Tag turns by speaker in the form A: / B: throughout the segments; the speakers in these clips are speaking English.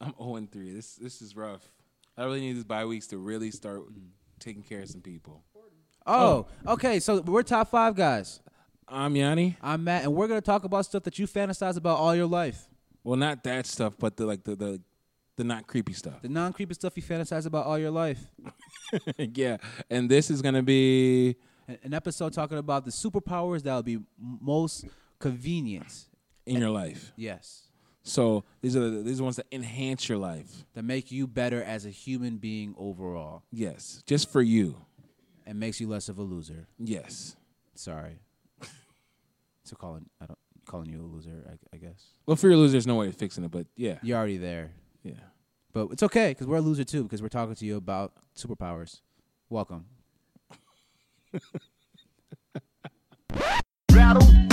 A: I'm 0 and 3. This this is rough. I really need these bye weeks to really start taking care of some people.
B: Oh, oh, okay. So we're top five guys.
A: I'm Yanni.
B: I'm Matt, and we're gonna talk about stuff that you fantasize about all your life.
A: Well, not that stuff, but the like the the, the not creepy stuff.
B: The non creepy stuff you fantasize about all your life.
A: yeah, and this is gonna be
B: An- An episode talking about the superpowers that would be m- most convenient.
A: in your life.
B: Yes.
A: So these are the, these are ones that enhance your life.
B: That make you better as a human being overall,
A: Yes, just for you.
B: and makes you less of a loser.
A: Yes.
B: Sorry. so calling I don't calling you a loser, I, I guess.
A: Well, for your loser, there's no way of fixing it, but yeah,
B: You're already there,
A: yeah.
B: but it's okay because we're a loser too because we're talking to you about superpowers. Welcome. Welcome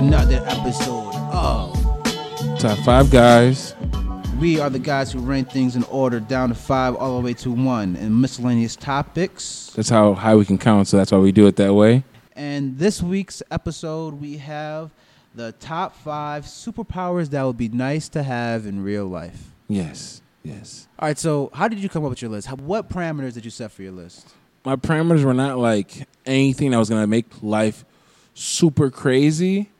B: another episode of
A: Top five guys.
B: We are the guys who rank things in order down to five all the way to one in miscellaneous topics.
A: That's how high we can count. So that's why we do it that way.
B: And this week's episode, we have the top five superpowers that would be nice to have in real life.
A: Yes. Yes.
B: All right, so how did you come up with your list? What parameters did you set for your list?
A: My parameters were not like anything that was gonna make life super crazy,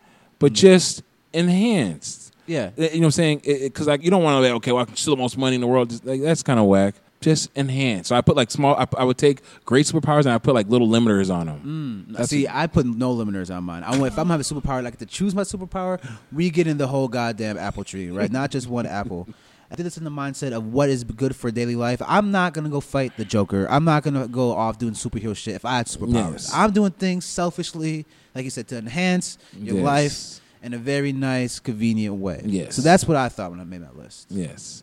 A: but just enhanced.
B: Yeah.
A: Uh, You know what I'm saying? Because like you don't want to like okay, well I can steal the most money in the world. Just, like, that's kind of whack. Just enhance. So I put like small. I, I would take great superpowers and I put like little limiters on them. That's-
B: See, I put no limiters on mine. I want, if I'm having a superpower, like to choose my superpower, we get in the whole goddamn apple tree, right? Not just one apple. I did this in the mindset of what is good for daily life. I'm not gonna go fight the Joker. I'm not gonna go off doing superhero shit if I had superpowers.
A: Yes.
B: I'm doing things selfishly, like you said, to enhance your
A: Yes.
B: life in a very nice, convenient way.
A: Yes.
B: So that's what I thought when I made my list.
A: Yes.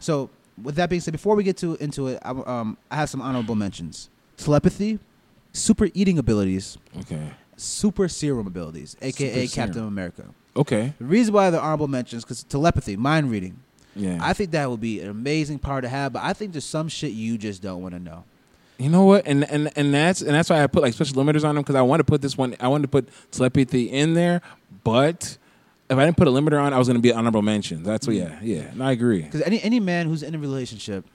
B: So with that being said, before we get to into it, I, um, I have some honorable mentions: telepathy, super eating abilities,
A: Okay.
B: super serum abilities, aka
A: Super
B: Captain
A: serum.
B: America.
A: Okay.
B: The reason why they're honorable mentions because telepathy, mind reading.
A: Yeah.
B: I think that would be an amazing power to have, but I think there's some shit you just don't want to know.
A: You know what? And and and that's and that's why I put like special limiters on them because I want to put this one. I wanted to put telepathy in there, but if I didn't put a limiter on, I was going to be an honorable mention. That's what. Yeah, yeah. And I agree.
B: Because any any man who's in a relationship,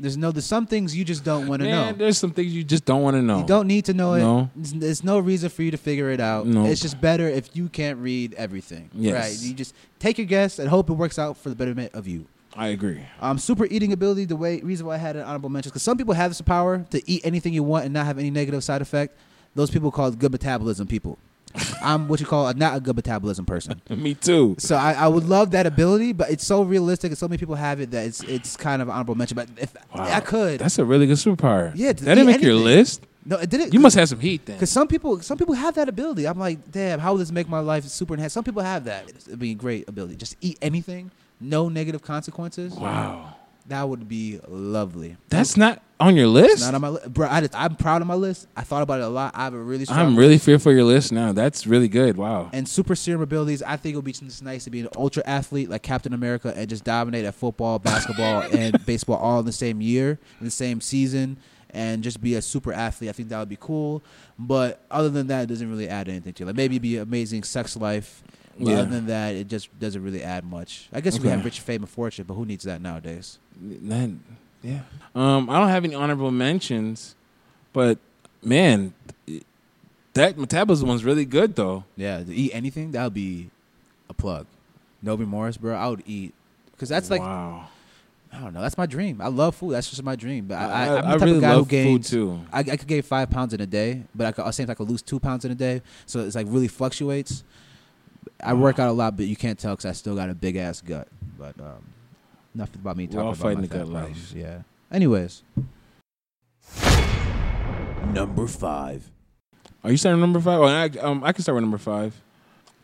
B: there's no there's some things you just don't want to know.
A: there's some things you just don't want to know.
B: You don't need to know it.
A: No.
B: There's, there's no reason for you to figure it out.
A: No.
B: It's just better if you can't read everything.
A: Yes.
B: Right. You just take your guess and hope it works out for the betterment of you.
A: I agree.
B: Um, super eating ability. The way reason why I had an honorable mention because some people have this power to eat anything you want and not have any negative side effect. Those people called good metabolism people. I'm what you call a not a good metabolism person.
A: Me too.
B: So I, I would love that ability, but it's so realistic and so many people have it that it's it's kind of honorable mention. But if
A: Wow.
B: I could,
A: That's a really good superpower.
B: Yeah,
A: that didn't make your list.
B: no, it didn't.
A: You must have some heat then.
B: Because some people, some people have that ability. I'm like, damn, how will this make my life super enhanced? Some people have that. It'd be a great ability. Just eat anything, no negative consequences.
A: Wow,
B: That would be lovely.
A: that's not on your list.
B: not on my list, bro. I just, I'm proud of my list. I thought about it a lot. I have a really strong.
A: I'm really fearful of your list now. That's really good. Wow.
B: and super serum abilities. I think it would be just nice to be an ultra athlete like Captain America and just dominate at football, basketball, and baseball all in the same year, in the same season, and just be a super athlete. I think that would be cool. But other than that, it doesn't really add anything to it. Like maybe be an amazing sex life. But
A: Yeah.
B: other than that, it just doesn't really add much. I guess we have rich fame and fortune, but who needs that nowadays?
A: Then, yeah. Um, I don't have any honorable mentions, but man, that metabolism one's really good though.
B: Yeah, to eat anything that would be a plug. No Morris, bro. I would eat because that's like
A: wow.
B: I don't know. That's my dream. I love food. That's just my dream. But I, I, I'm the
A: I
B: type
A: really
B: of guy
A: love
B: who gains.
A: food too.
B: I, I could gain five pounds in a day, but I could, same time I could lose two pounds in a day. So it's like really fluctuates. I work out a lot, but you can't tell because I still got a big ass gut. But um, nothing about me
A: We're
B: talking
A: all
B: about
A: fighting
B: my
A: the
B: fat
A: gut life.
B: Yeah. Anyways,
C: Number five.
A: Are you starting number five? Well, I, um, I can start with number five.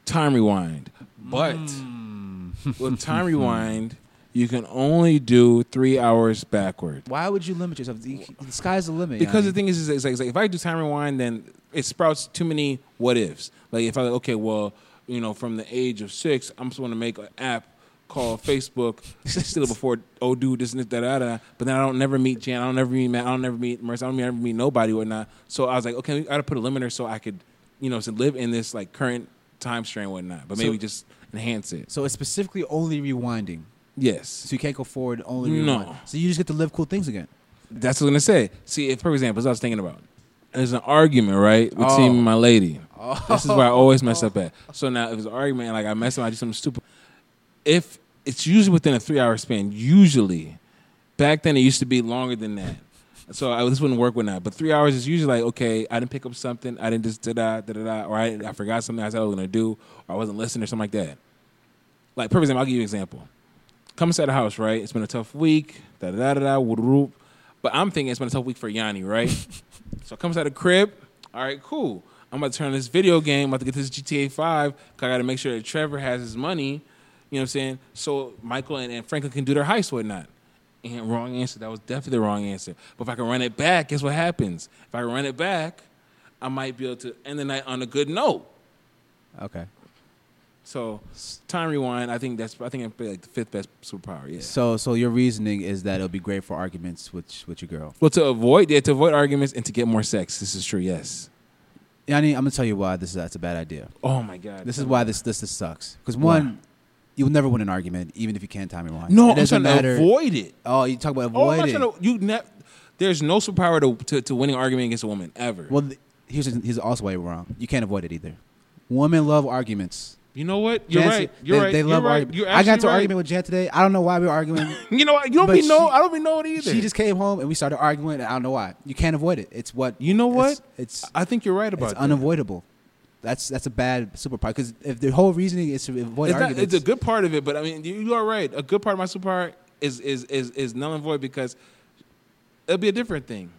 A: Time rewind, but
B: Mm.
A: with time rewind, you can only do three hours backward.
B: Why would you limit yourself? The, the sky's the limit.
A: Because
B: Yanni.
A: the thing is, is it's like, it's like if I do time rewind, then it sprouts too many what ifs. Like if I like, okay, well, you know, from the age of six, I'm supposed to make an app called Facebook, still before oh dude this and this, da da da. But then I don't never meet Jan, I don't never meet Matt, I don't never meet Mercer, I don't never meet nobody or whatnot. So I was like, okay, I gotta put a limiter so I could, you know, to live in this like current time strain whatnot. But maybe
B: So-
A: just enhance it.
B: so it's specifically only rewinding.
A: Yes.
B: So you can't go forward. Only
A: No.
B: So you just get to live cool things again.
A: That's what I'm gonna say. See, if for example, as I was thinking about, there's an argument, right, between
B: Oh.
A: me and my lady. This is where I always mess up at. So now, if it's an argument, like I mess up, I do something stupid. If it's usually within a three-hour span, usually, back then it used to be longer than that. So I, this wouldn't work with that. But three hours is usually like, okay, I didn't pick up something, I didn't just da da da da, or I, I forgot something I said I was gonna do, or I wasn't listening, or something like that. Like, for example, I'll give you an example. Come inside the house, right? It's been a tough week, da da da da. But I'm thinking it's been a tough week for Yanni, right? so I come inside the crib. All right, cool. I'm about to turn this video game. I'm about to get this GTA 5. 'cause I got to make sure that Trevor has his money. You know what I'm saying? So Michael and, and Franklin can do their heist or whatnot. And wrong answer. That was definitely the wrong answer. But if I can run it back, guess what happens? If I can run it back, I might be able to end the night on a good note.
B: Okay.
A: So time rewind. I think that's. I think it's like the fifth best superpower. Yeah.
B: So so your reasoning is that it'll be great for arguments with with your girl.
A: Well, to avoid yeah, to avoid arguments and to get more sex. This is true. Yes.
B: Yanni, I'm gonna tell you why this is that's a bad idea.
A: Oh my god.
B: This is why this this, this sucks. Because one, you'll never win an argument, even if you can't time rewind.
A: No,
B: it
A: I'm trying
B: matter.
A: to avoid it.
B: Oh, you talk about
A: Oh, I'm trying to. You ne- There's no superpower to, to to winning an argument against a woman ever.
B: well, th- here's here's also why you're wrong. You can't avoid it either. Women love arguments.
A: you know what? You're
B: Jan-
A: right. You're
B: they,
A: right.
B: They
A: You're
B: love
A: right.
B: arguments.
A: You're
B: I got an
A: right.
B: argument with Jan today. I don't know why we were arguing.
A: You know what? You don't be know. I don't be know it either.
B: she just came home and we started arguing. And I don't know why. You can't avoid it. It's what
A: You know what?
B: It's, it's
A: I think you're right about
B: it's
A: that.
B: unavoidable. That's that's a bad superpower because if the whole reasoning is to avoid
A: It's, not,
B: arguments,
A: it's a good part of it, but I mean, you, you are right. A good part of my superpower is is is is null and void because it'll be a different thing.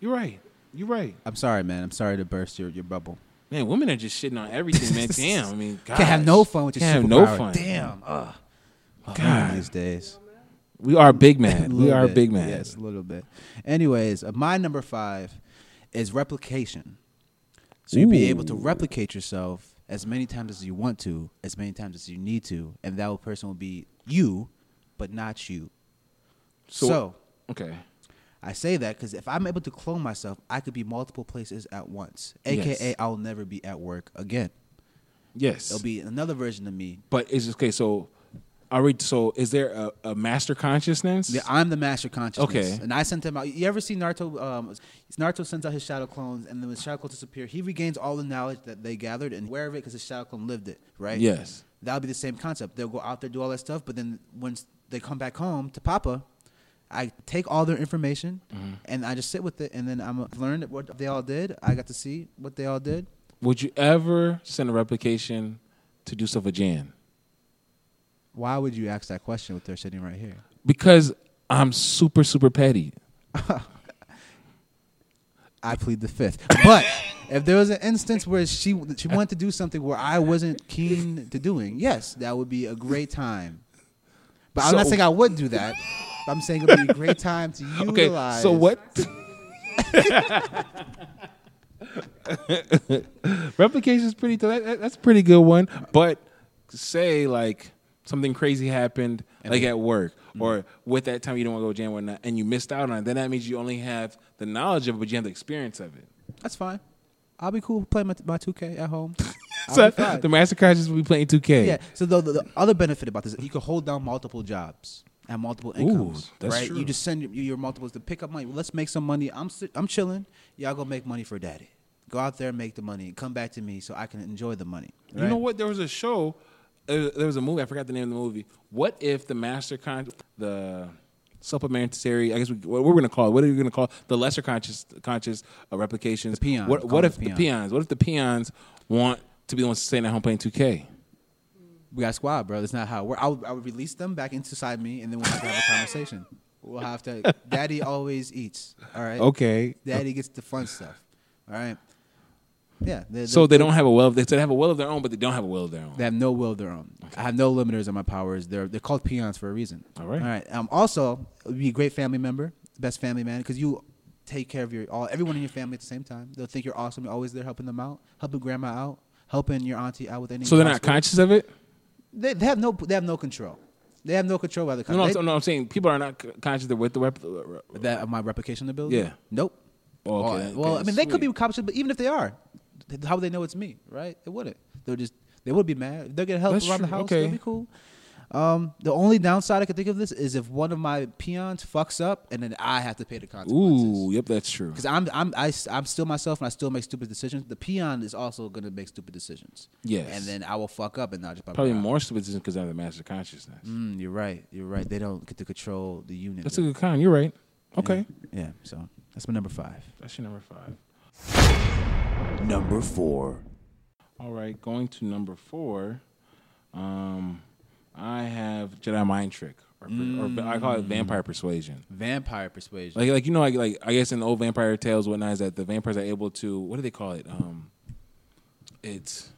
A: You're right. You're right.
B: I'm sorry, man. I'm sorry to burst your, your bubble.
A: Man, women are just shitting on everything, man. Damn. I mean,
B: Can't have no fun with your
A: Can't have no fun.
B: Damn. Ugh.
A: God.
B: God. These days.
A: We are big man. we are
B: bit.
A: big man.
B: Yes, a little bit. Anyways, uh, my number five is replication. So you'll be able to replicate yourself as many times as you want to, as many times as you need to, and that person will be you, but not you.
A: So-
B: so
A: Okay.
B: I say that because if I'm able to clone myself, I could be multiple places at once. AKA,
A: Yes.
B: I'll never be at work again.
A: Yes.
B: It'll be another version of me.
A: but it's okay. So, I read. So, is there a, a master consciousness?
B: Yeah, I'm the master consciousness.
A: Okay.
B: And I sent him out. You ever see Naruto? Um, Naruto sends out his shadow clones, and then when shadow clones disappear, he regains all the knowledge that they gathered and aware of it because his shadow clone lived it, right?
A: Yes.
B: That'll be the same concept. They'll go out there, do all that stuff, but then once they come back home to Papa, I take all their information
A: Mm-hmm.
B: and I just sit with it, and then I'm learned what they all did. I got to see what they all did.
A: Would you ever send a replication to do stuff with Jan?
B: Why would you ask that question with her sitting right here?
A: Because I'm super super petty.
B: I plead the fifth. But if there was an instance where she she wanted to do something where I wasn't keen to doing, yes, that would be a great time. But I'm not saying I would do that. I'm saying it would be a great time to utilize. Okay.
A: So what? Replication is pretty. That, that- that's a pretty good one. But say like something crazy happened, like at work, mm-hmm. or with that time you don't want to go jam or whatnot, and you missed out on it. Then that means you only have the knowledge of it, but you have the experience of it.
B: That's fine. I'll be cool playing my, my 2K at home.
A: So the master conscious will be playing 2K.
B: Yeah. So the, the, the other benefit about this, is you can hold down multiple jobs and multiple incomes.
A: that's
B: right.
A: true.
B: You just send your, your multiples to pick up money. Well, let's make some money. I'm I'm chilling. Y'all go make money for daddy. Go out there and make the money. Come back to me so I can enjoy the money.
A: You know what? There was a show. There was a movie. I forgot the name of the movie. What if the master con the supplementary? I guess we, what we're going to call it. What are you going to call it? the lesser conscious conscious uh, replications?
B: The peons.
A: What, what if
B: the
A: the
B: peons.
A: peons? What if the peons want to be the ones staying at home playing 2K?
B: We got squad, bro. That's not how it works. I would, I would release them back inside me, and then we'll have to have a conversation. We'll have to. Daddy always eats. All right.
A: Okay.
B: Daddy gets the fun stuff. All right. Yeah. They're,
A: So they
B: they're-
A: don't have a will. They say they have a will of their own, but they don't have a will of their own.
B: They have no will of their own. I have no limiters on my powers. They're they're called peons for a reason.
A: All right.
B: All right. Um, also, be a great family member, best family man, because you take care of your all everyone in your family at the same time. They'll think you're awesome. You're always there helping them out, helping grandma out, helping your auntie out with anything.
A: So they're not conscious of it.
B: They, they have no. They have no control. They have no control over the
A: No, no,
B: they-
A: I'm- no, I'm saying people are not conscious they're with the rep.
B: that of my replication ability.
A: Yeah.
B: Nope.
A: Oh,
B: Well,
A: okay,
B: well,
A: okay,
B: I mean, they could be conscious, but even if they are, how would they know it's me? Right? They wouldn't. They'll just. They would be mad. They'll get help
A: That's
B: around the house.
A: Okay.
B: They'll be cool. Um, the only downside I could think of this is if one of my peons fucks up, and then I have to pay the consequences.
A: Ooh, yep, that's true.
B: Because I'm I'm I, am still myself and I still make stupid decisions. The peon is also going to make stupid decisions.
A: Yes.
B: And then I will fuck up and not just
A: Probably more stupid decisions because I have the master consciousness.
B: Mm, you're right. You're right. They don't get to control the unit.
A: That's a good con. You're right. Okay,
B: Yeah. So that's my number five.
A: that's your number five.
C: Number four.
A: All right, going to number four. Um, I have Jedi mind trick, or, or I call it vampire persuasion.
B: Vampire persuasion.
A: Like, like you know, like, like I guess in the old vampire tales, whatnot, is that the vampires are able to what do they call it? Um, it's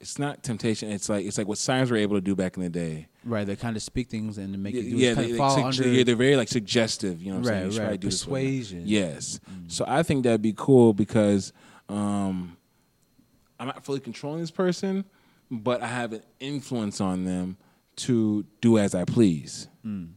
A: it's not temptation. It's like it's like what science were able to do back in the day.
B: Right, they kind of speak things and make
A: Yeah,
B: you do
A: yeah,
B: kind
A: they,
B: of
A: they
B: fall
A: sug-
B: under.
A: yeah, they're very like suggestive. You know what I'm
B: Right,
A: saying? You should
B: right.
A: probably do this, whatnot.
B: Persuasion.
A: Yes. So I think that'd be cool because um, I'm not fully controlling this person, but I have an influence on them to do as I please.
B: Mm.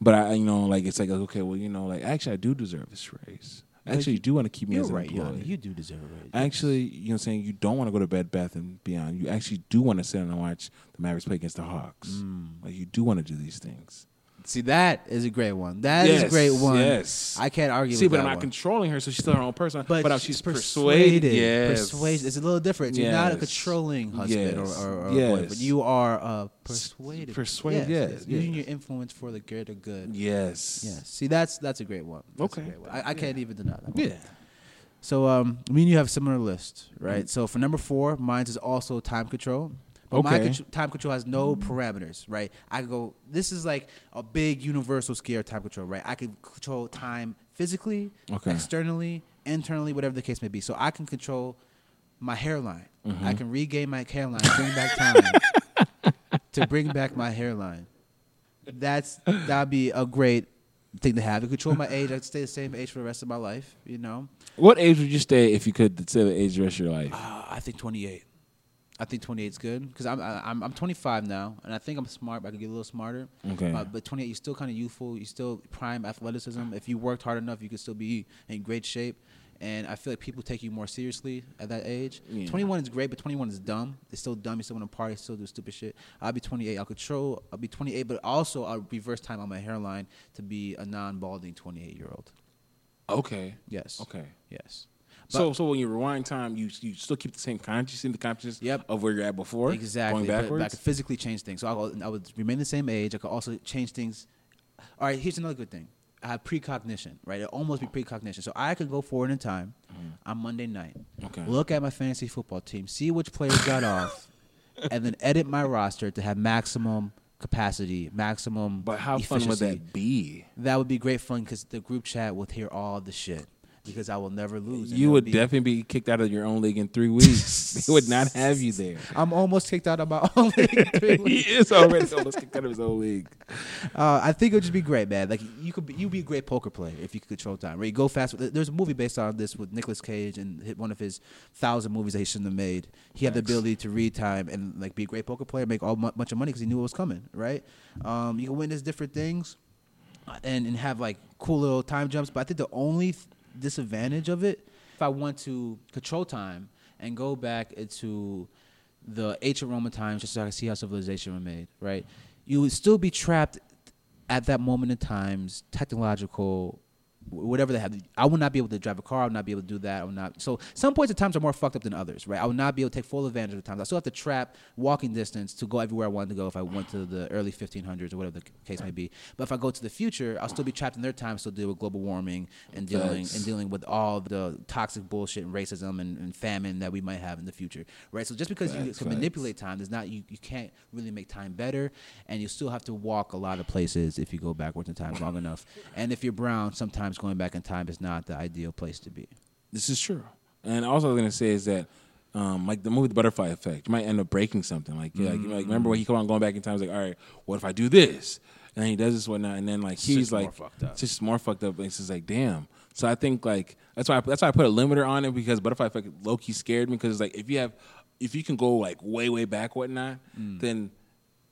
A: But I, you know, like it's like okay, well, you know, like actually, I do deserve this raise. I actually you do want to keep me as an
B: right,
A: employee.
B: You do deserve a raise.
A: Actually, you know, what I'm saying you don't want to go to Bed Bath and Beyond. You actually do want to sit and watch the Mavericks play against the Hawks.
B: Mm.
A: Like you do want to do these things.
B: See, that is a great one. That is a great one.
A: yes.
B: I can't argue
A: See, but I'm not
B: one.
A: controlling her, so she's still her own person. But,
B: but
A: she's
B: persuaded.
A: persuaded, yes.
B: Persuaded. It's a little different. You're not a controlling husband
A: Yes.
B: or, or, or
A: Yes.
B: boyfriend. You are uh, persuaded.
A: persuaded, yes,
B: Using
A: yes.
B: your influence for the greater good.
A: Yes.
B: Yes. See, that's that's a great one. That's a
A: Okay.
B: great one. I, I can't even deny that. One.
A: Yeah.
B: So um, me and you have a similar list, right?
A: Mm.
B: So for number four, mine is also time control. But my
A: Okay.
B: time control has no parameters, right? I can go. This is like a big universal scale of time control, right? I can control time physically,
A: Okay.
B: externally, internally, whatever the case may be. So I can control my hairline.
A: Mm-hmm.
B: I can regain my hairline, bring back time to bring back my hairline. That's that'd be a great thing to have. To control my age, I'd stay the same age for the rest of my life. You know.
A: What age would you stay if you could stay the age the rest of your life?
B: Uh, I think 28. I think 28 is good because I'm, I'm I'm 25 now, and I think I'm smart. But I could get a little smarter.
A: Okay.
B: Uh, but 28, you're still kind of youthful. You still prime athleticism. If you worked hard enough, you could still be in great shape. And I feel like people take you more seriously at that age.
A: Yeah.
B: 21 is great, but 21 is dumb. It's still dumb. You still want to party, still do stupid shit. I'll be 28. I'll control. I'll be 28, but also I'll reverse time on my hairline to be a non-balding 28 year old.
A: Okay.
B: Yes.
A: Okay.
B: Yes.
A: So, so when you rewind time, you you still keep the same conscious in the consciousness
B: Yep.
A: of where you're at before.
B: Exactly.
A: Going
B: but- But, I could physically change things. So I would, I would remain the same age. I could also change things. All right, here's another good thing. I have precognition, right? It almost be precognition. So I could go forward in time mm-hmm. on Monday night.
A: Okay.
B: look at my fantasy football team, see which players got off, and then edit my roster to have maximum capacity, maximum
A: but how fun would that be?
B: That would be great fun because the group chat will hear all the shit because I will never lose.
A: You would
B: be-
A: definitely be kicked out of your own league in three weeks. they would not have you there.
B: I'm almost kicked out of my own league. in three
A: he is already almost kicked out of his own league.
B: Uh, I think it would just be great, man. Like you could, be, you'd be a great poker player if you could control time. Right, you go fast. There's a movie based on this with Nicolas Cage and hit one of his thousand movies that he shouldn't have made. He had the ability to read time and like be a great poker player, make all mu- bunch of money because he knew it was coming. Right? Um, you can witness different things, uh, and and have like cool little time jumps. But I think the only th- disadvantage of it, if I want to control time and go back into the ancient Roman times, just so I can see how civilization was made, right? You would still be trapped at that moment in times, technological, whatever they have. I will not be able to drive a car. I will not be able to do that. I would not. So some points of times are more fucked up than others, right? I will not be able to take full advantage of the times. I still have to trap walking distance to go everywhere I wanted to go if I went to the early 1500s or whatever the case may be. But if I go to the future, I'll still be trapped in their time, still deal with global warming and dealing
A: Facts.
B: and dealing with all the toxic bullshit and racism and, and famine that we might have in the future, right? So just because you can manipulate time does not you, you can't really make time better, and you still have to walk a lot of places if you go backwards in time long enough. And if you're brown, sometimes going back in time is not the ideal place to be.
A: This is true. And also, I was gonna say is that. Um, like the movie The Butterfly Effect, you might end up breaking something. Like, yeah, like, like remember when he come on going back in time? He's like, all right, what if I do this? And then he does this whatnot, and then like he's like, it's just more fucked up. And it's just like, damn. So I think like that's why I, that's why I put a limiter on it because Butterfly Effect low key scared me because it's like if you have if you can go like way way back whatnot,
B: Mm.
A: then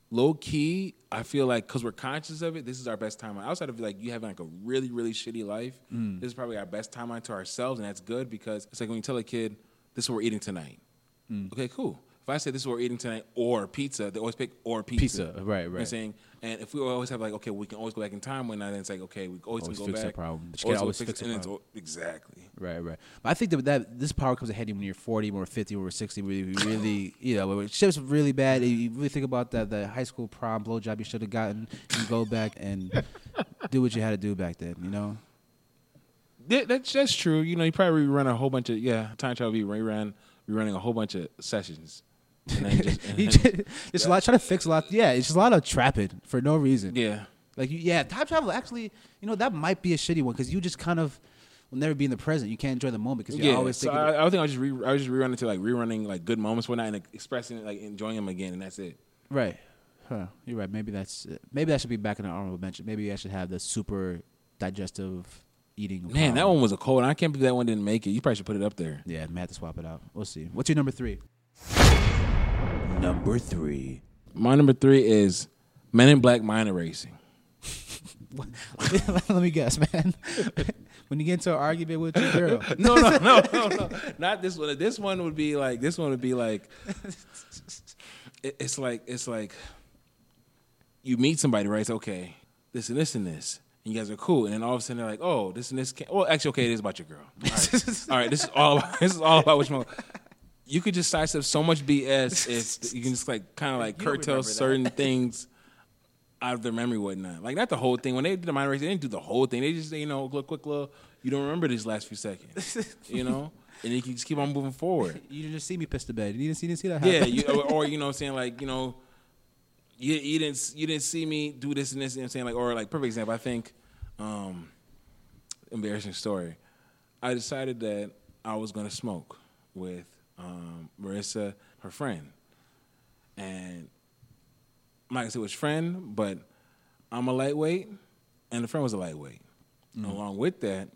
A: low key I feel like because we're conscious of it, this is our best timeline. Outside of like you having like a really really shitty life,
B: Mm.
A: this is probably our best timeline to ourselves, and that's good because it's like when you tell a kid this is what we're eating tonight.
B: Mm.
A: Okay, cool. If I say this is what we're eating tonight or pizza, they always pick or pizza.
B: Pizza, right,
A: You know I'm saying? And if we always have like, okay, we can always go back in time when I then it's like, okay, we always,
B: Always
A: can go
B: fix
A: back.
B: that problem. But you can't always fix a
A: and it's
B: problem.
A: exactly.
B: Right, right. But I think that, that this power comes ahead when you're 40, when we're 50, when we're 60. We we really, you know, when shit's really bad. and You really think about that the high school prom blowjob you should have gotten. You go back and do what you had to do back then. You know.
A: Yeah, that's that's true. You know, you probably rerun a whole bunch of yeah time travel. Be rerun rerunning a whole bunch of sessions. And then just, and
B: You
A: then-
B: just- It's a lot trying to fix a lot. Yeah, it's just a lot of trapping for no reason.
A: yeah,
B: Like yeah, time travel actually, you know, that might be a shitty one because you just kind of will never be in the present. You can't enjoy the moment because you're
A: yeah.
B: always
A: so
B: thinking.
A: I, I think I was just re, I was just rerunning to like rerunning like good moments whatnot and expressing it, like enjoying them again, and that's it.
B: Right. Huh. You're right. Maybe that's it. maybe that should be back in the honorable mention. Maybe I should have the super digestive eating.
A: Man, that one was a cold. I can't believe that one didn't make it. You probably should put it up there.
B: Yeah, I may have to swap it out. We'll see. What's your number three?
C: Number three.
A: My number three is Men in Black Mind Erasing.
B: Let me guess, man. when you get into an argument with your girl,
A: no, no, no, no, no, not this one. This one would be like this one would be like it- it's like it's like you meet somebody, right? It's okay, this and this and this, and you guys are cool, and then all of a sudden they're like, oh, this and this. Can't. Well, actually, okay, it is about your girl. All right, all right this is all about this is all about which one. You could just sidestep so much BS if you can just like kind of like curtail certain things out of their memory, whatnot. Like not the whole thing. When they did the mind erase, they didn't do the whole thing. They just say, you know, look quick little. You don't remember these last few seconds, you know, and you can just keep on moving forward.
B: you didn't just see me piss the bed. You didn't see, you didn't see that.
A: Yeah,
B: happen.
A: you, or, or you know, what I'm saying like you know, you you didn't you didn't see me do this and this. You know what I'm saying like or like perfect example. I think, um, embarrassing story. I decided that I was gonna smoke with um, Marissa, her friend, and gonna say which friend, but I'm a lightweight, and the friend was a lightweight. Along with that,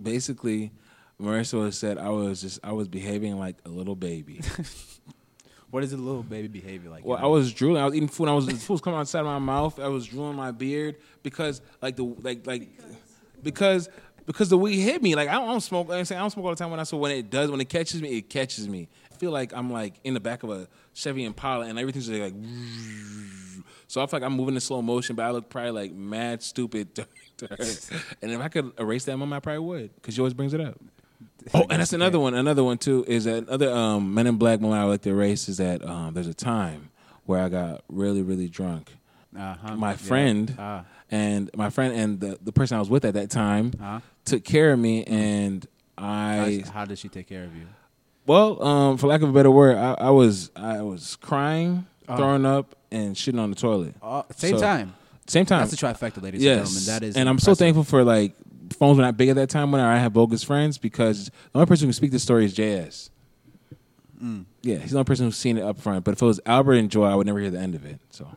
A: basically, Marissa said I was just I was behaving like a little baby.
B: What is a little baby behavior like?
A: Well, I was drooling. I was eating food. And I was food was coming outside of my mouth. I was drooling my beard because like the like like because because the weed hit me. Like I don't, smoke. I'm saying I don't smoke all the time. When I so when it does when it catches me, it catches me. I feel like I'm like in the back of a Chevy Impala and everything's just like. So I feel like I'm moving in slow motion, but I look probably like mad stupid. To, to her. And if I could erase that moment, I probably would because she always brings it up. Oh, and that's another one. Another one too is that another um, Men in Black moment I would like to erase is that um, there's a time where I got really really drunk.
B: uh-huh.
A: My
B: Yeah.
A: friend
B: Ah.
A: And my friend and the the person I was with at that time
B: Uh-huh.
A: took care of me, and I
B: how did she take care of you?
A: well, um, for lack of a better word, I, I was I was crying,
B: Oh.
A: throwing up, and shitting on the toilet.
B: Uh, same
A: So-
B: time.
A: Same time.
B: That's the trifecta, ladies
A: yes,
B: and gentlemen. That is,
A: and I'm so thankful for like phones were not big at that time when I had bogus friends because the only person who can speak this story is JS.
B: Mm.
A: Yeah, he's the only person who's seen it up front. But if it was Albert and Joy, I would never hear the end of it. So,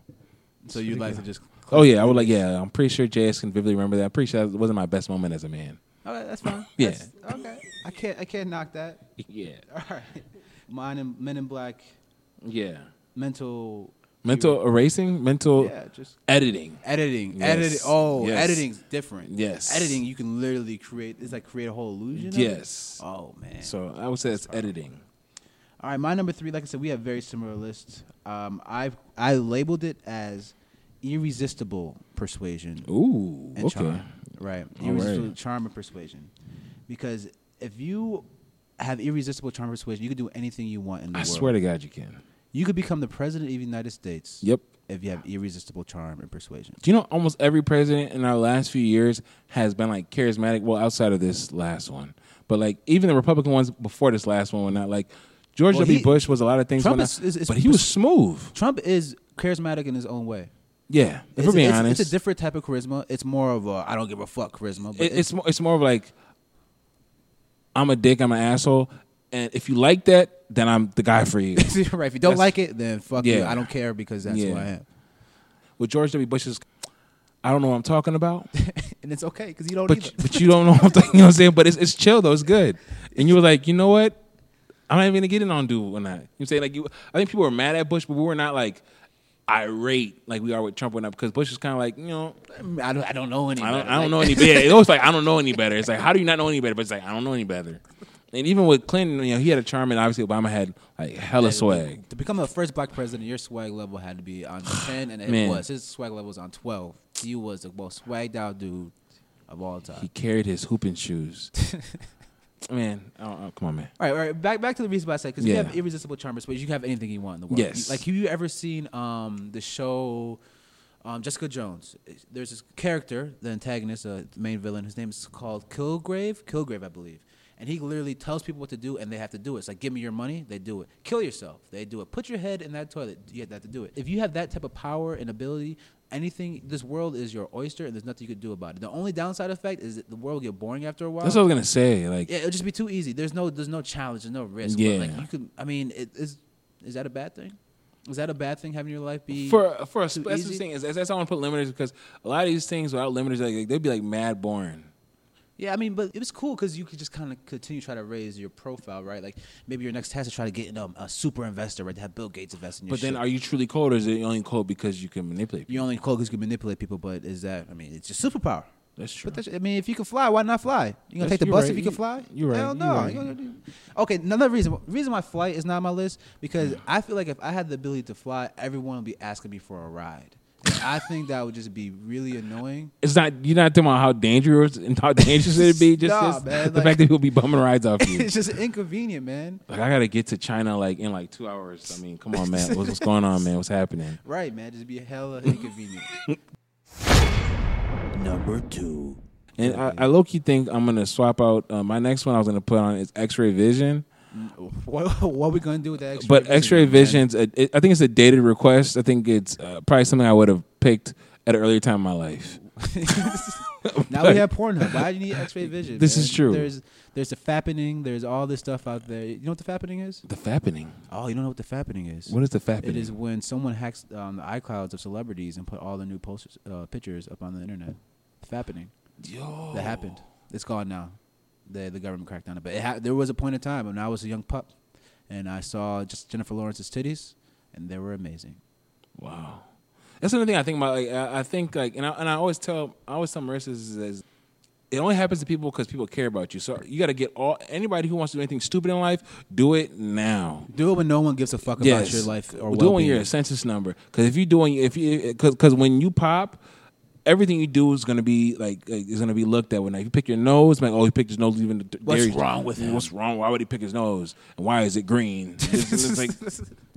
B: So you'd like to just?
A: Oh yeah, I would like. Yeah, I'm pretty sure JS can vividly remember that. I'm pretty sure that wasn't my best moment as a man.
B: All right, that's fine.
A: Yeah.
B: That's- okay. I can't. I can't knock that.
A: Yeah,
B: All right. Mine and Men in Black.
A: yeah.
B: Mental.
A: Mental erasing, mental
B: Yeah, just
A: editing.
B: editing.
A: Yes.
B: Editing. Oh,
A: Yes.
B: editing's different.
A: Yes.
B: Editing, you can literally create. It's like create a whole illusion.
A: Yes.
B: Oh man.
A: So I would say it's editing.
B: All right, my number three. Like I said, we have very similar lists. Um, I've I labeled it as irresistible persuasion
A: Ooh,
B: and
A: okay.
B: charm. Right, irresistible
A: right.
B: charm and persuasion. Because if you have irresistible charm and persuasion, you can do anything you want in the
A: I
B: world.
A: I swear to God, you can.
B: you could become the president of the United States.
A: Yep.
B: If you have irresistible charm and persuasion.
A: Do you know almost every president in our last few years has been like charismatic? Well, outside of this last one, but like even the Republican ones before this last one were not like George
B: Well,
A: W. Bush was a lot of things,
B: Trump is- is- is-
A: but he was smooth.
B: Trump is charismatic in his own way.
A: Yeah, if
B: It's,
A: we're being
B: it's-
A: honest,
B: it's a different type of charisma. It's more of a I don't give a fuck charisma. But
A: it, it's more, it's more of like I'm a dick, I'm an asshole, and if you like that, then I'm the guy for you.
B: right. If you don't
A: That's-
B: like it, then fuck you. I don't care because that's who I am.
A: With George W. Bush's, I don't know what I'm talking about,
B: And it's okay because you don't
A: but but you don't know what I'm talking. You know what I'm saying? But it's it's chill though. It's good. And you were like, you know what? I'm not even gonna get in on dude on that. You say like you. I think people were mad at Bush, but we were not like irate like we are with Trump went up because Bush is kind of like you know
B: I don't. I don't know any.
A: I don't,
B: better.
A: I don't
B: Like-
A: know any better. It's always like I don't know any better. It's like how do you not know any better? But it's like I don't know any better. And even with Clinton, you know, he had a charm, and obviously Obama had like hella swag.
B: To become the first black president, your swag level had to be on ten, and it
A: Man.
B: was. His swag level was on twelve. He was the most swagged out dude of all time.
A: He carried his hooping shoes. man, come on, man.
B: All right, all right. Back back to the reason why I said because you have irresistible charmers, but you can have anything you want in the world.
A: Yes.
B: Like, have you ever seen um, the show um, Jessica Jones? There's this character, the antagonist, uh, the main villain. His name is called Kilgrave. Kilgrave, I believe. And he literally tells people what to do, and they have to do it. It's like, give me your money, they do it. Kill yourself, they do it. Put your head in that toilet, you have to do it. If you have that type of power and ability, anything, this world is your oyster, and there's nothing you could do about it. The only downside effect is that the world will get boring after a while.
A: That's what I was gonna say. Like,
B: Yeah, it'll just be too easy. There's no there's no challenge, there's no risk.
A: Yeah.
B: But like you can I mean, it, is is that a bad thing? Is that a bad thing having your life be
A: for for a that's the thing is that's how I want to put limiters because a lot of these things without limiters like they'd be like mad boring.
B: Yeah, I mean, but it was cool because you could just kind of continue to try to raise your profile, right? Like maybe your next task is try to get in a, a super investor, right? To have Bill Gates invest in your
A: But then,
B: shit.
A: are you truly cold, or is it only cold because you can manipulate? People?
B: you only cool because you can manipulate people, but is that I mean, it's your superpower.
A: That's true.
B: But that's, I mean, if you can fly, why not fly? You gonna
A: That's-
B: take the bus
A: right.
B: if you can fly?
A: you're right.
B: Hell
A: You're
B: no.
A: right.
B: Gonna- Okay, another reason reason why flight is not on my list because I feel like if I had the ability to fly, everyone would be asking me for a ride. And I think that would just be really annoying.
A: It's not you're not talking about how dangerous and how dangerous it'd be. Just,
B: Nah,
A: just
B: man,
A: the
B: like-
A: fact that people be bumming rides off you.
B: it's just inconvenient, man.
A: like I gotta get to China like in like two hours. I mean, come on, man. What's, what's going on, man? What's happening?
B: Right, man. Just be a hella inconvenient.
C: Number two.
A: And I, I low key think I'm gonna swap out uh, my next one. I was gonna put on is X-ray vision,
B: what, what are we gonna do with that? X-ray
A: but X-ray vision's a, it, I think it's a dated request. I think it's uh, probably something I would have picked at an earlier time in my life.
B: now we have Pornhub. Why do you need X-ray vision?
A: This is true.
B: There's there's the fappening. There's all this stuff out there. You know what the fappening is?
A: The fappening.
B: Oh, you don't know what the fappening is?
A: What is the fappening?
B: It is when someone hacks um, the iClouds of celebrities and put all the new posters, uh, pictures up on the internet. Fappening.
A: Yo.
B: That happened. It's gone now. The the government cracked on it, but it ha- there was a point in time when I was a young pup, and I saw just Jennifer Lawrence's titties, and they were amazing.
A: Wow, that's another thing I think about. Like, I, I think like, and I, and I always tell, I always tell Marissa is, is it only happens to people because people care about you. So you got to get all anybody who wants to do anything stupid in life, do it now.
B: Do it when no one gives a fuck
A: Yes,
B: about your life or
A: do it when you're a census number. Because if you're doing, if you, because when you pop. Everything you do is gonna be like, like is gonna be looked at. When like, you pick your nose, like oh he picked his nose even. The,
B: What's
A: dairy-
B: wrong with mm, him?
A: What's wrong? Why would he pick his nose? And why is it green? It's, it's like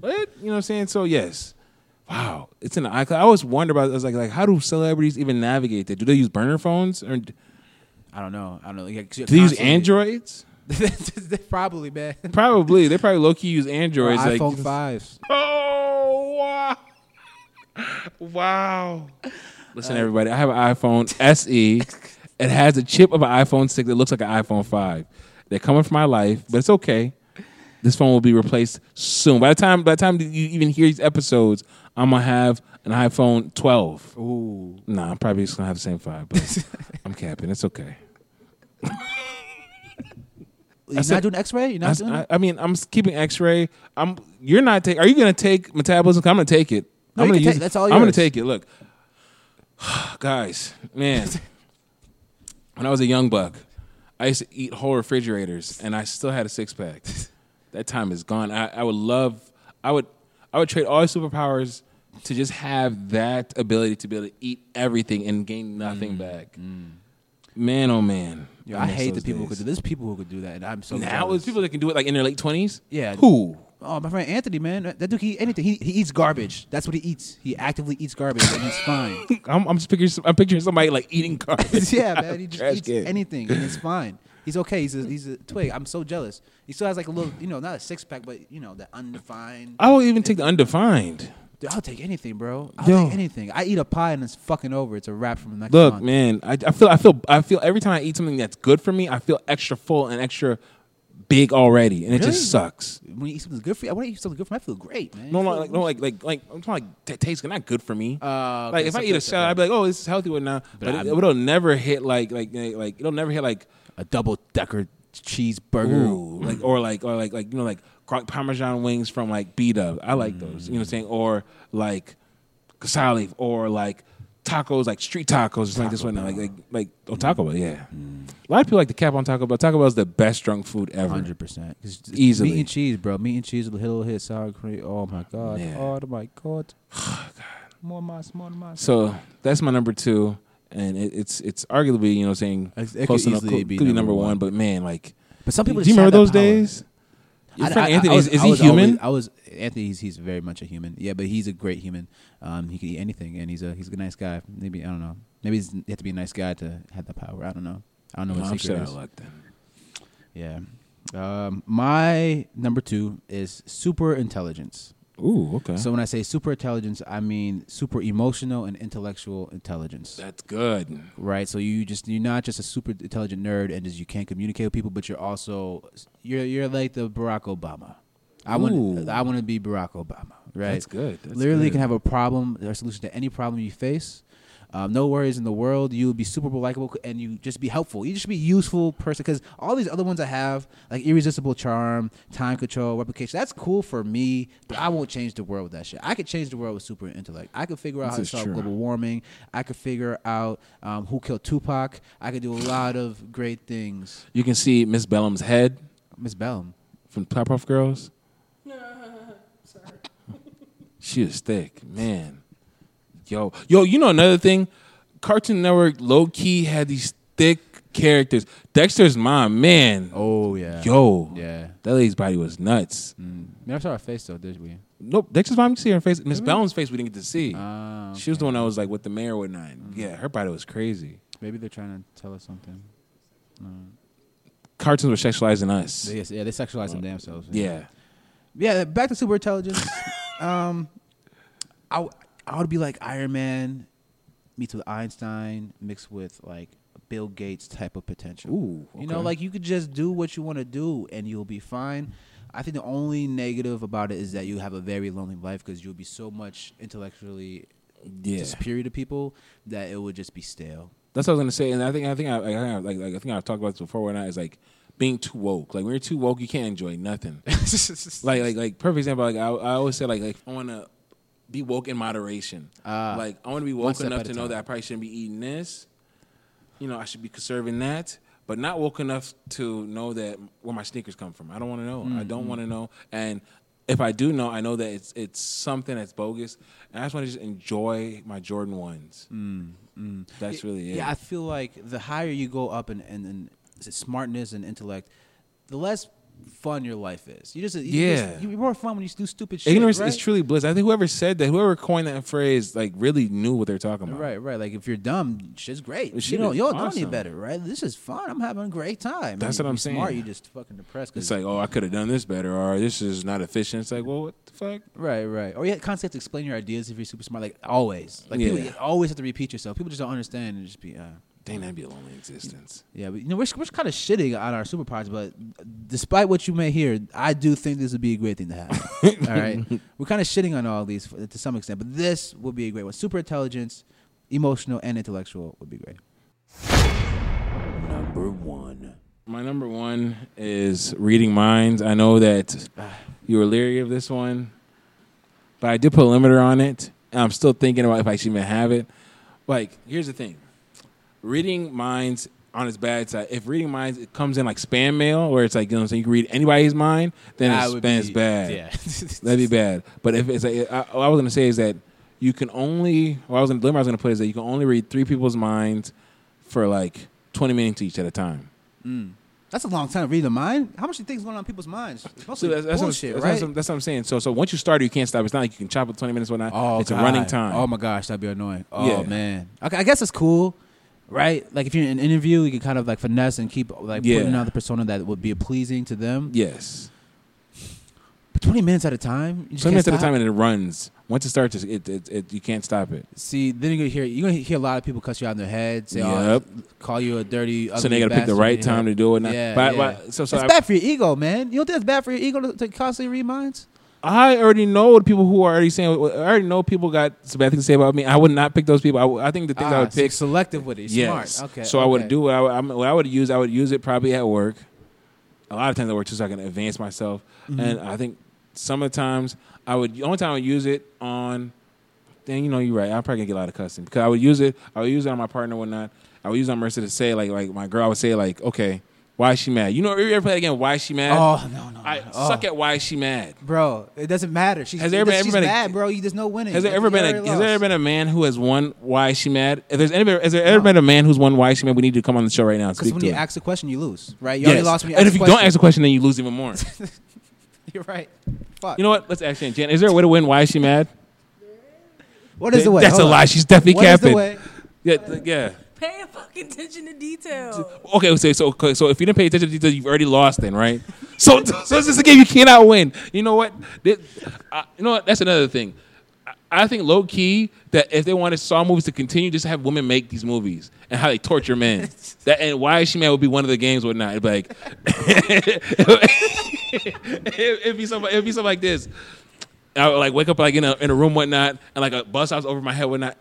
A: what? You know what I'm saying? So yes, wow, it's in the iCloud. I always wonder about. I was like, like how do celebrities even navigate that? Do they use burner phones or
B: I don't know. I don't know. Yeah, 'cause you're
A: they use androids?
B: Probably, man.
A: Probably. They probably low key use
B: Or
A: androids. like,
B: iPhone fives.
A: Oh wow! Wow! Listen, everybody. I have an iPhone SE. It has a chip of an iPhone six that looks like an iPhone five. They're coming for my life, but it's okay. This phone will be replaced soon. By the time by the time you even hear these episodes, I'm gonna have an iPhone 12.
B: Ooh.
A: Nah, I'm probably just gonna have the same five, but I'm capping. It's okay.
B: You're
A: said-
B: not doing X-ray. You're not doing
A: I,
B: it.
A: I mean, I'm keeping X-ray. I'm. You're not taking. Are you gonna take metabolism? I'm gonna take it.
B: No,
A: I'm gonna
B: take- that's all you
A: I'm gonna take it. Look, guys, man. when I was a young buck, I used to eat whole refrigerators, and I still had a six pack. that time is gone. I, I would love. I would. I would trade all superpowers to just have that ability to be able to eat everything and gain nothing mm, back. Mm. Man, oh man.
B: Yo, I
A: miss
B: hate the people who could do. There's people who could do that, and I'm so
A: now
B: jealous.
A: there's people that can do it like in their late twenties.
B: Yeah.
A: Who?
B: Oh, my friend Anthony, man, that dude eat anything. He he eats garbage. That's what he eats. He actively eats garbage, and he's fine.
A: I'm, I'm just picturing. I'm picturing somebody like eating garbage.
B: yeah, man, he just
A: Trash
B: eats
A: can.
B: anything, and it's fine. He's okay. He's a he's a twig. I'm so jealous. He still has like a little, you know, not a six pack, but you know, the undefined.
A: I will even take the undefined.
B: Dude, I'll take anything, bro. I'll
A: Yo.
B: take anything. I eat a pie and it's fucking over. It's a wrap from the next
A: Look,
B: month.
A: man, I, I feel, I feel, I feel every time I eat something that's good for me, I feel extra full and extra big already, and it
B: Really?
A: just sucks.
B: When you eat something good for you, I want to eat something good for me. I feel great, man.
A: No, no, like, no, like, like, like, I'm talking like t- tastes good, not good for me.
B: Uh,
A: like if I eat a salad, I'd be like, oh, this is healthy now, but,
B: I'm-
A: it, it'll never hit like, like, like, it'll never hit like,
B: a double decker cheeseburger.
A: ooh, like, or like, or like, like, you know, like Parmesan wings from like B Dub. I like those. You know what I'm saying? Or like leaf, or like tacos, like street tacos, just like this one, like, like, like, oh, Taco Bell, yeah. A lot of people like to cap on Taco Bell. Taco Bell is the best drunk food ever.
B: Hundred percent,
A: Easily.
B: meat and cheese, bro. Meat and cheese with a little hit sour cream. Oh my god.
A: Yeah.
B: Oh my oh, god. More mas, more mas.
A: So that's my number two, and it, it's it's arguably you know saying
B: It- it
A: close
B: could
A: enough,
B: easily
A: could
B: be
A: be
B: number
A: number one.
B: one.
A: But man, like,
B: But some people.
A: do you
B: just
A: remember
B: have
A: those
B: power.
A: days?
B: I-
A: friend
B: I-
A: Anthony
B: I was-
A: is, is
B: I
A: he
B: was
A: human?
B: always- I was Anthony. He's, he's very much a human. Yeah, but he's a great human. Um, he can eat anything, and he's a he's a nice guy. Maybe I don't know. Maybe he's, you have to be a nice guy to have the power. I don't know. I don't know
A: No,
B: what
A: I'm
B: secret
A: shit out
B: is.
A: then.
B: Yeah. Um, my number two is super intelligence.
A: Ooh, okay.
B: So when I say super intelligence, I mean super emotional and intellectual intelligence.
A: that's good.
B: right? So you just you're not just a super intelligent nerd and just you can't communicate with people, but you're also you're you're like the Barack Obama. I want I want to be Barack Obama, right?
A: That's good. That's
B: Literally, you
A: good.
B: can have a problem or a solution to any problem you face. Um, no worries in the world. You'll be super likable and you just be helpful. You just be useful person because all these other ones I have, like irresistible charm, time control, replication, that's cool for me, but I won't change the world with that shit. I could change the world with super intellect. I could figure out how to
A: This
B: solve
A: true.
B: global warming. I could figure out um, who killed Tupac. I could do a lot of great things.
A: You can see Miss Bellum's head
B: Miss Bellum.
A: from Powerpuff Girls. No. Sorry. She was thick, man. Yo, yo, you know another thing? Cartoon Network low key had these thick characters. Dexter's mom, man.
B: Oh yeah.
A: Yo,
B: Yeah.
A: that lady's body was nuts.
B: Mm. We never saw her face though, did we?
A: Nope, Dexter's mom, you see her face. Miss? Bellum's face, we didn't get to see.
B: Ah,
A: She was the one that was like with the mayor or whatnot. Yeah, her body was crazy.
B: Maybe they're trying to tell us something. Mm.
A: Cartoons were sexualizing us.
B: They, yeah, they sexualize them damn selves.
A: Yeah.
B: Yeah, back to super intelligence. um, I I would be like Iron Man meets with Einstein mixed with like Bill Gates type of potential.
A: Ooh.
B: You know, like you could just do what you want to do and you'll be fine. I think the only negative about it is that you have a very lonely life because you'll be so much intellectually
A: yeah.
B: superior to people that it would just be stale.
A: That's what I was gonna say, and I think I think I, I, like, like I think I've talked about this before. When I is like being too woke. Like when you're too woke, you can't enjoy nothing. like like like perfect example. Like I, I always say like like I want to be woke in moderation.
B: Ah,
A: like I want to be woke enough to know that I probably shouldn't be eating this. You know, I should be conserving that, but not woke enough to know that where my sneakers come from. I don't want to know. I
B: Mm,
A: don't want to know. And if I do know, I know that it's it's something that's bogus, and I just want to just enjoy my Jordan ones. That's really it.
B: Yeah, I feel like the higher you go up in, in, in smartness and intellect, the less fun your life is. You just you
A: Yeah.
B: just, you're more fun when you do stupid shit.
A: Ignorance
B: right?
A: is truly bliss. I think whoever said that, whoever coined that phrase, like really knew what they're talking about.
B: Right, right. Like if you're dumb, shit's great.
A: Shit
B: you
A: is
B: you don't know any better, right? This is fun. I'm having a great time.
A: That's
B: And
A: what I'm
B: you're Smart, you just fucking depressed. 'cause-
A: It's like, oh, I could have done this better, or this is not efficient. It's like, well, what the fuck?
B: right, right. Or you constantly have to explain your ideas if you're super smart. Like always, like people, you always have to repeat yourself. People just don't understand and just be. Uh,
A: Dang, that'd be a lonely existence.
B: Yeah, but you know, we're, we're kind of shitting on our super pods, but despite what you may hear, I do think this would be a great thing to have. all right, we're kind of shitting on all these to some extent, but this would be a great one. Super intelligence, emotional, and intellectual would be great.
C: Number one.
A: My number one is reading minds. I know that you were leery of this one, but I did put a limiter on it. And I'm still thinking about if I should even have it. Like, here's the thing: reading minds on its bad side. If reading minds it comes in like spam mail, where it's like you know, what I'm saying you can read anybody's mind, then
B: That
A: it's,
B: would
A: then it's
B: be-
A: bad.
B: Yeah,
A: That'd be bad. But if it's like, I, what I was going to say is that you can only, what I was going to, limit I was going to put is that you can only read three people's minds for like 20 minutes each at a time.
B: Mm. That's a long time to read the mind. How much do you think is going on in people's minds? It's
A: So
B: mostly
A: that's, that's,
B: bullshit,
A: what,
B: right?
A: that's, what, that's what I'm saying. So, so once you start, it, you can't stop. It's not like you can chop it 20 minutes, whatnot.
B: Oh,
A: it's
B: God.
A: a running time.
B: Oh my gosh, that'd be annoying. Oh
A: Yeah.
B: man. Okay, I guess it's cool, right? Like if you're in an interview, you can kind of like finesse and keep like
A: Yeah.
B: putting out the persona that would be pleasing to them.
A: yes.
B: But Twenty minutes at a time. You just
A: Twenty
B: can't
A: minutes at a time, and it runs. Once it starts, it, it, it you can't stop it.
B: See, then you're gonna hear you're gonna hear a lot of people cuss you out in their head, say,
A: Yep.
B: "Oh, call you a dirty."
A: so they got to pick the right time to do it. Now.
B: Yeah,
A: but,
B: yeah.
A: but- so so
B: It's
A: I,
B: bad for your ego, man. You don't think it's bad for your ego to, to constantly read minds?
A: I already know the people who are already saying. I already know people got some bad things to say about me. I would not pick those people. I, would- I think the things I
B: Ah,
A: would
B: so
A: pick.
B: selective with it.
A: Yes.
B: Smart. Okay.
A: So I would do what I, would- what I would use. I would use it probably at work. A lot of times at work too, so I can advance myself.
B: Mm-hmm.
A: And I think some of the times I would. The only time I would use it on. Then you know you're right. I'm probably gonna get a lot of cussing because I would use it. I would use it on my partner whatnot. I would use it on Mercer to say like like my girl. I would say like okay, why is she mad? You know, you ever play again? Why is she mad?
B: Oh no no.
A: I.
B: Oh.
A: suck at why is she mad.
B: Bro, it doesn't matter. She's,
A: Has there ever-
B: she's
A: been a-
B: mad, bro. You, there's no winning.
A: Has there ever been a Has there ever been a man who has won? Why is she mad? If there's any, has there ever
B: No.
A: been a man who's won? Why is she mad? We need to come on the show right now
B: Because when you
A: him.
B: ask a question, you lose, right? You
A: Yes.
B: already lost when you
A: and if you
B: a
A: don't ask a question, then you lose even more.
B: You're right. Fuck.
A: you know what? Let's ask Jan. Jan, is there a way to win? Why is she mad?
B: what is the way?
A: That's
B: Hold
A: a
B: on.
A: lie. She's definitely
B: What is the
A: capping.
B: way?
A: Yeah, yeah.
D: Pay fucking attention to detail.
A: Okay, so so okay, so if you didn't pay attention to detail, you've already lost. Then right? So so it's just a game you cannot win. You know what? This- you know what? That's another thing. I- I think low key that if they wanted Saw movies to continue, just have women make these movies and how they torture men. that and why is she mad would be one of the games would not. It'd be like it'd be something. It'd be something like this. I would like wake up like in a in a room whatnot and like a bus house over my head whatnot.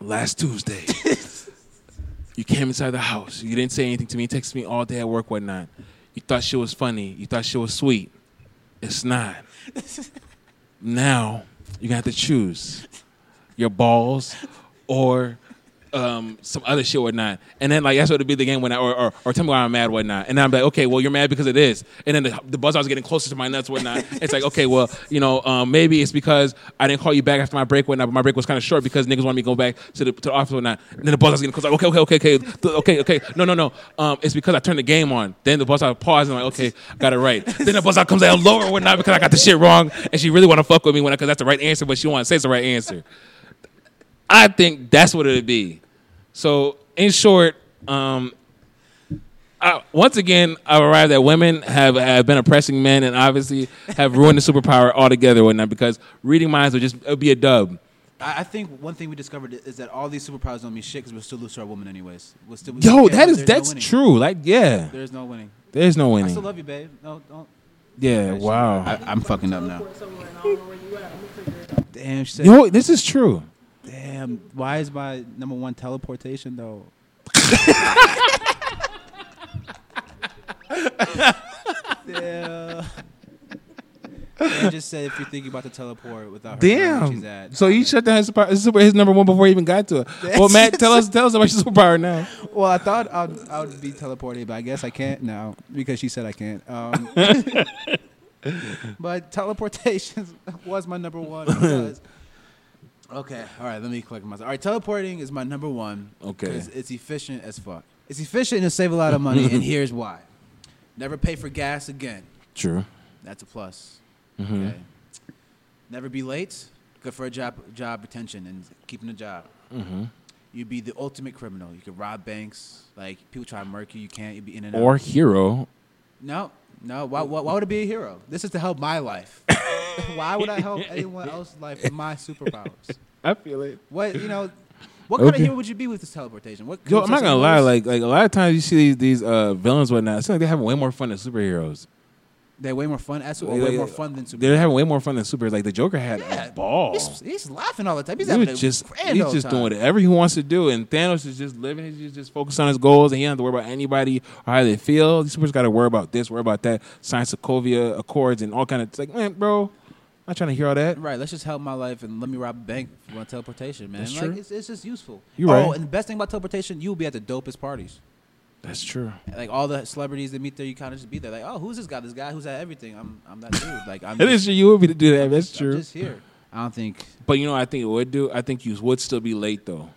A: Last Tuesday, you came inside the house. You didn't say anything to me. You texted me all day at work whatnot. You thought she was funny. You thought she was sweet. It's not. now you're gonna have to choose your balls or um, some other shit whatnot. And then like that's what it'd be the game when I, or, or or tell me why I'm mad whatnot. And then I'm like, okay, well you're mad because of this. And then the, the buzz was getting closer to my nuts whatnot. it's like, okay, well you know um, maybe it's because I didn't call you back after my break whatnot, but my break was kind of short because niggas wanted me to go back to the to the office whatnot. And then the buzz was getting closer. Like, okay, okay, okay, okay, okay, okay. No, no, no. Um, it's because I turned the game on. Then the buzz out paused and I'm like, okay, got it right. then the buzz out comes out lower whatnot because I got the shit wrong and she really want to fuck with me when because that's the right answer, but she want to say it's the right answer. I think that's what it'd be. So, in short, um, I, once again, I've arrived that women have, have been oppressing men and obviously have ruined the superpower altogether, and whatnot, because reading minds would just it would be a dub.
B: I I think one thing we discovered is that all these superpowers don't mean shit because we'll still lose to our woman anyways. We'll still, we
A: Yo,
B: don't care,
A: that
B: but
A: is
B: there's no
A: that's true. Like, yeah,
B: There's no winning.
A: there's no winning.
B: I still love you, babe. No, don't.
A: yeah, wow.
B: I, I'm fucking up now.
D: Somewhere and I don't know where you at. I'm gonna figure it out.
B: Damn, she said,
A: Yo, this is true.
B: Damn. Why is my number one teleportation though? yeah. Dan just said if you're thinking about the teleport without her knowing where she's
A: Damn.
B: at.
A: So he shut down his, super, his, super, his number one before he even got to it. Well, Matt, tell us tell us about your superpower now.
B: Well, I thought I'd, I would be teleported, but I guess I can't now because she said I can't. Um, but teleportation was my number one. Because, okay, all right, let me click myself. All right, teleporting is my number one.
A: Okay.
B: it's efficient as fuck. It's efficient and save a lot of money, and here's why: never pay for gas again.
A: True.
B: That's a plus.
A: Mhm.
B: Okay. Never be late. Good for a job job retention and keeping a job.
A: Mm-hmm.
B: You'd be the ultimate criminal. You could rob banks. Like people try to murk you, you can't. You'd be in and out.
A: Or hero.
B: no, no. Why, why, why would it be a hero? This is to help my life. why would I help anyone else's life with my superpowers?
A: I feel it.
B: What you know? What kind
A: Okay.
B: of hero would you be with this teleportation? What?
A: Yo, I'm not gonna lie. Like, like a lot of times you see these, these uh, villains, whatnot. It seems like they're having way more fun than superheroes.
B: they're way more fun. As or
A: Yeah,
B: way
A: yeah.
B: more fun than superheroes.
A: They're having way more fun than superheroes. Like the Joker had
B: Yeah.
A: a ball.
B: He's, he's laughing all the time. He's
A: He
B: having a
A: just
B: grand
A: he's
B: old
A: just
B: time.
A: doing whatever he wants to do, and Thanos is just living. He's just focused on his goals, and he doesn't have to worry about anybody or how they feel. These superheroes got to worry about this, worry about that, sign Sokovia Accords, and all kind of. It's like, man, bro, I'm not trying to hear all that.
B: Right, let's just help my life and let me rob a bank for teleportation, man.
A: That's
B: like
A: true.
B: It's, it's just useful.
A: You
B: oh,
A: right.
B: and the best thing about teleportation, you'll be at the dopest parties.
A: That's true.
B: Like all the celebrities that meet there, you kind of just be there. Like, oh, who's this guy? This guy who's at everything. I'm, I'm that dude. Like, I'm.
A: It
B: just,
A: is true. You would be to do that.
B: I'm
A: That's
B: just- I'm
A: true.
B: just here. I don't think
A: But you know, I think it would do. I think you would still be late though.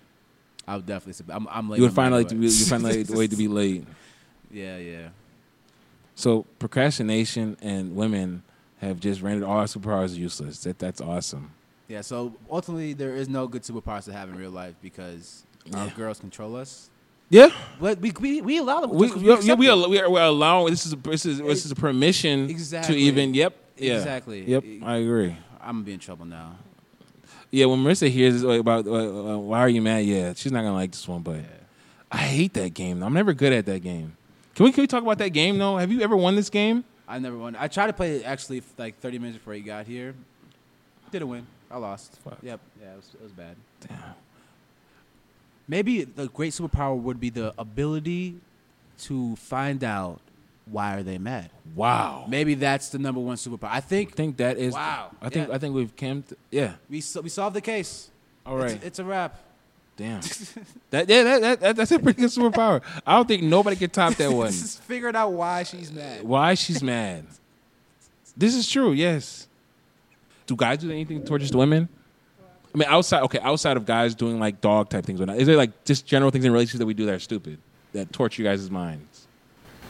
B: I would definitely. Say, I'm, I'm late.
A: You would
B: no
A: find
B: matter
A: like to be,
B: what.
A: you find like the way to be late.
B: yeah, yeah.
A: So procrastination and women have just rendered all superpowers useless. That that's awesome.
B: Yeah, so ultimately, there is no good superpowers to have in real life because our girls control us.
A: Yeah,
B: But we, we, we allow them.
A: we
B: 'cause
A: we, yeah, we, are, we are we're allowing this is a, this is this is a permission
B: Exactly.
A: to even yep Yeah.
B: Exactly.
A: Yep, I agree.
B: I'm gonna be in trouble now.
A: Yeah, when Marissa hears about uh, why are you mad? Yeah, she's not gonna like this one. But I hate that game. I'm never good at that game. Can we can we talk about that game though? Have you ever won this game?
B: I never won. I tried to play it actually like 30 minutes before he got here. Did a win. I lost.
A: Fuck.
B: Yep. Yeah, it was, it was bad.
A: Damn.
B: Maybe the great superpower would be the ability to find out why are they mad.
A: Wow.
B: Maybe that's the number one superpower. I
A: I
B: think
A: think that is.
B: Wow.
A: I think
B: Yeah.
A: I think we've came. To, yeah.
B: we so, we solved the case.
A: All right.
B: It's, it's a wrap.
A: Damn. that yeah. That, that, that that's a pretty good superpower. I don't think nobody can top that one.
B: Just figured out why she's mad.
A: Why she's mad. This is true. Yes. Do guys do anything towards just women? I mean, outside. Okay, outside of guys doing like dog type things. or not, Is there like just general things in relationships that we do that are stupid that torture you guys' minds?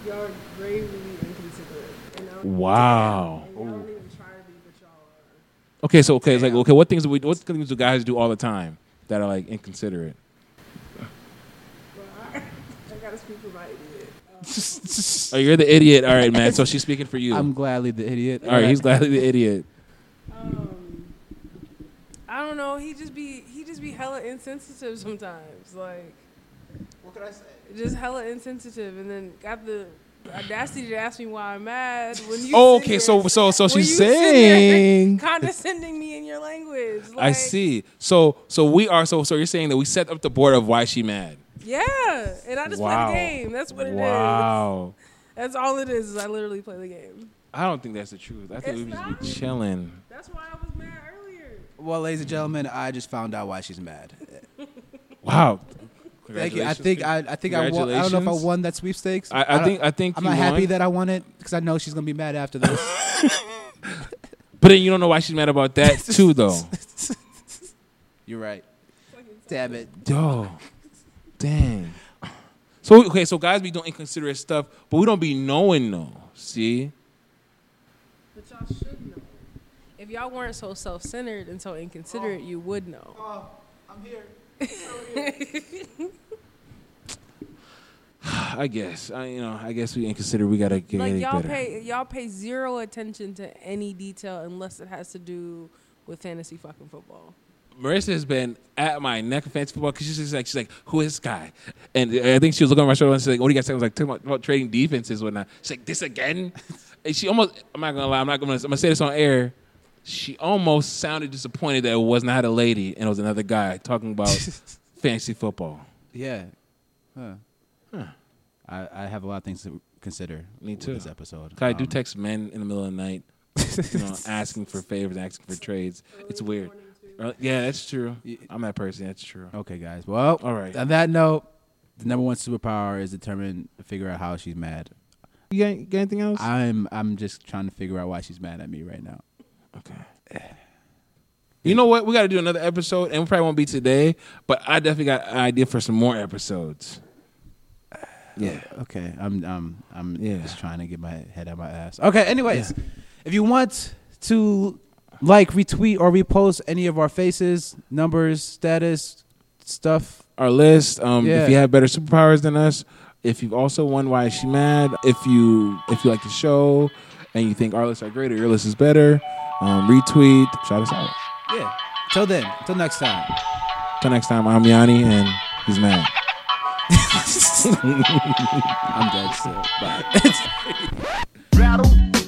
D: Y'all are gravely inconsiderate. And I don't,
A: Wow.
D: and y'all don't even try to be, but y'all are.
A: Okay, so okay, it's like okay, what things do we what things do guys do all the time that are like inconsiderate?
D: I, I gotta speak for my idiot.
A: Oh, you're the idiot. All right, man. So she's speaking for you.
B: I'm gladly the idiot.
A: all right, he's gladly the idiot.
D: Um, I don't know. He just be he just be hella insensitive sometimes. Like
B: What could I say?
D: just hella insensitive, and then got the audacity to ask me why I'm mad when you.
A: Oh, okay,
D: there-
A: so so so she's
D: you sit there
A: saying.
D: condescending me in your language.
A: I see. So so we are so so you're saying that we set up the board of why she mad.
D: Yeah, and I just
A: Wow.
D: play the game. That's what it is.
A: Wow.
D: That's all it is. Is I literally play the game.
A: I don't think that's the truth. I think we just be chilling.
D: That's why I was mad earlier.
B: Well, ladies and gentlemen, I just found out why she's mad.
A: Wow.
B: Thank you. I think I, I think I won. I don't know if I won that sweepstakes.
A: I, I
B: don't-
A: think I think
B: I'm
A: you
B: not happy that I won it because I know she's gonna be mad after this.
A: But then you don't know why she's mad about that too, though.
B: You're right. Damn it.
A: Yo, dang. So okay, so guys be doing inconsiderate stuff, but we don't be knowing though. See,
D: But y'all should know. If y'all weren't so self-centered and so inconsiderate, you would know.
B: Oh, I'm here.
A: I guess I you know I guess we inconsiderate. We gotta get
D: like
A: it
D: y'all
A: better.
D: pay y'all pay zero attention to any detail unless it has to do with fantasy fucking football.
A: Marissa has been at my neck of fantasy football because she's like she's like who is this guy? And uh, I think she was looking at my shoulder and she's like, "What do you guys say?" I was like, talking about, about trading defenses and whatnot. She's like, "This again?" and she almost I'm not gonna lie, I'm not gonna I'm gonna say this on air. She almost sounded disappointed that it was not a lady and it was another guy talking about fantasy football.
B: Yeah. Huh.
A: Huh.
B: I, I have a lot of things to consider.
A: Me
B: with
A: too.
B: This episode.
A: 'Cause I do
B: Um,
A: text men in the middle of the night, you know, asking for favors, asking for trades. It's weird. Yeah, that's true. I'm that person. That's true.
B: Okay, guys. Well,
A: All right.
B: On that note, the number one superpower is determine figure out how she's mad.
A: You got, you got anything else?
B: I'm I'm just trying to figure out why she's mad at me right now.
A: Okay. You know what? We got to do another episode, and we probably won't be today, but I definitely got an idea for some more episodes. Yeah.
B: Okay. I'm I'm I'm
A: Yeah.
B: just trying to get my head out my ass. Okay. Anyways, if you want to like, retweet, or repost any of our faces, numbers, status, stuff,
A: Our list. Um,
B: Yeah.
A: If you have better superpowers than us, if you've also won Why Is She Mad, if you if you like the show and you think our lists are great or your list is better, um, retweet. Shout us out.
B: yeah. Till then, till next time.
A: Till next time, I'm Yanni, and he's mad.
B: I'm dead still. Bye.
C: Rattle,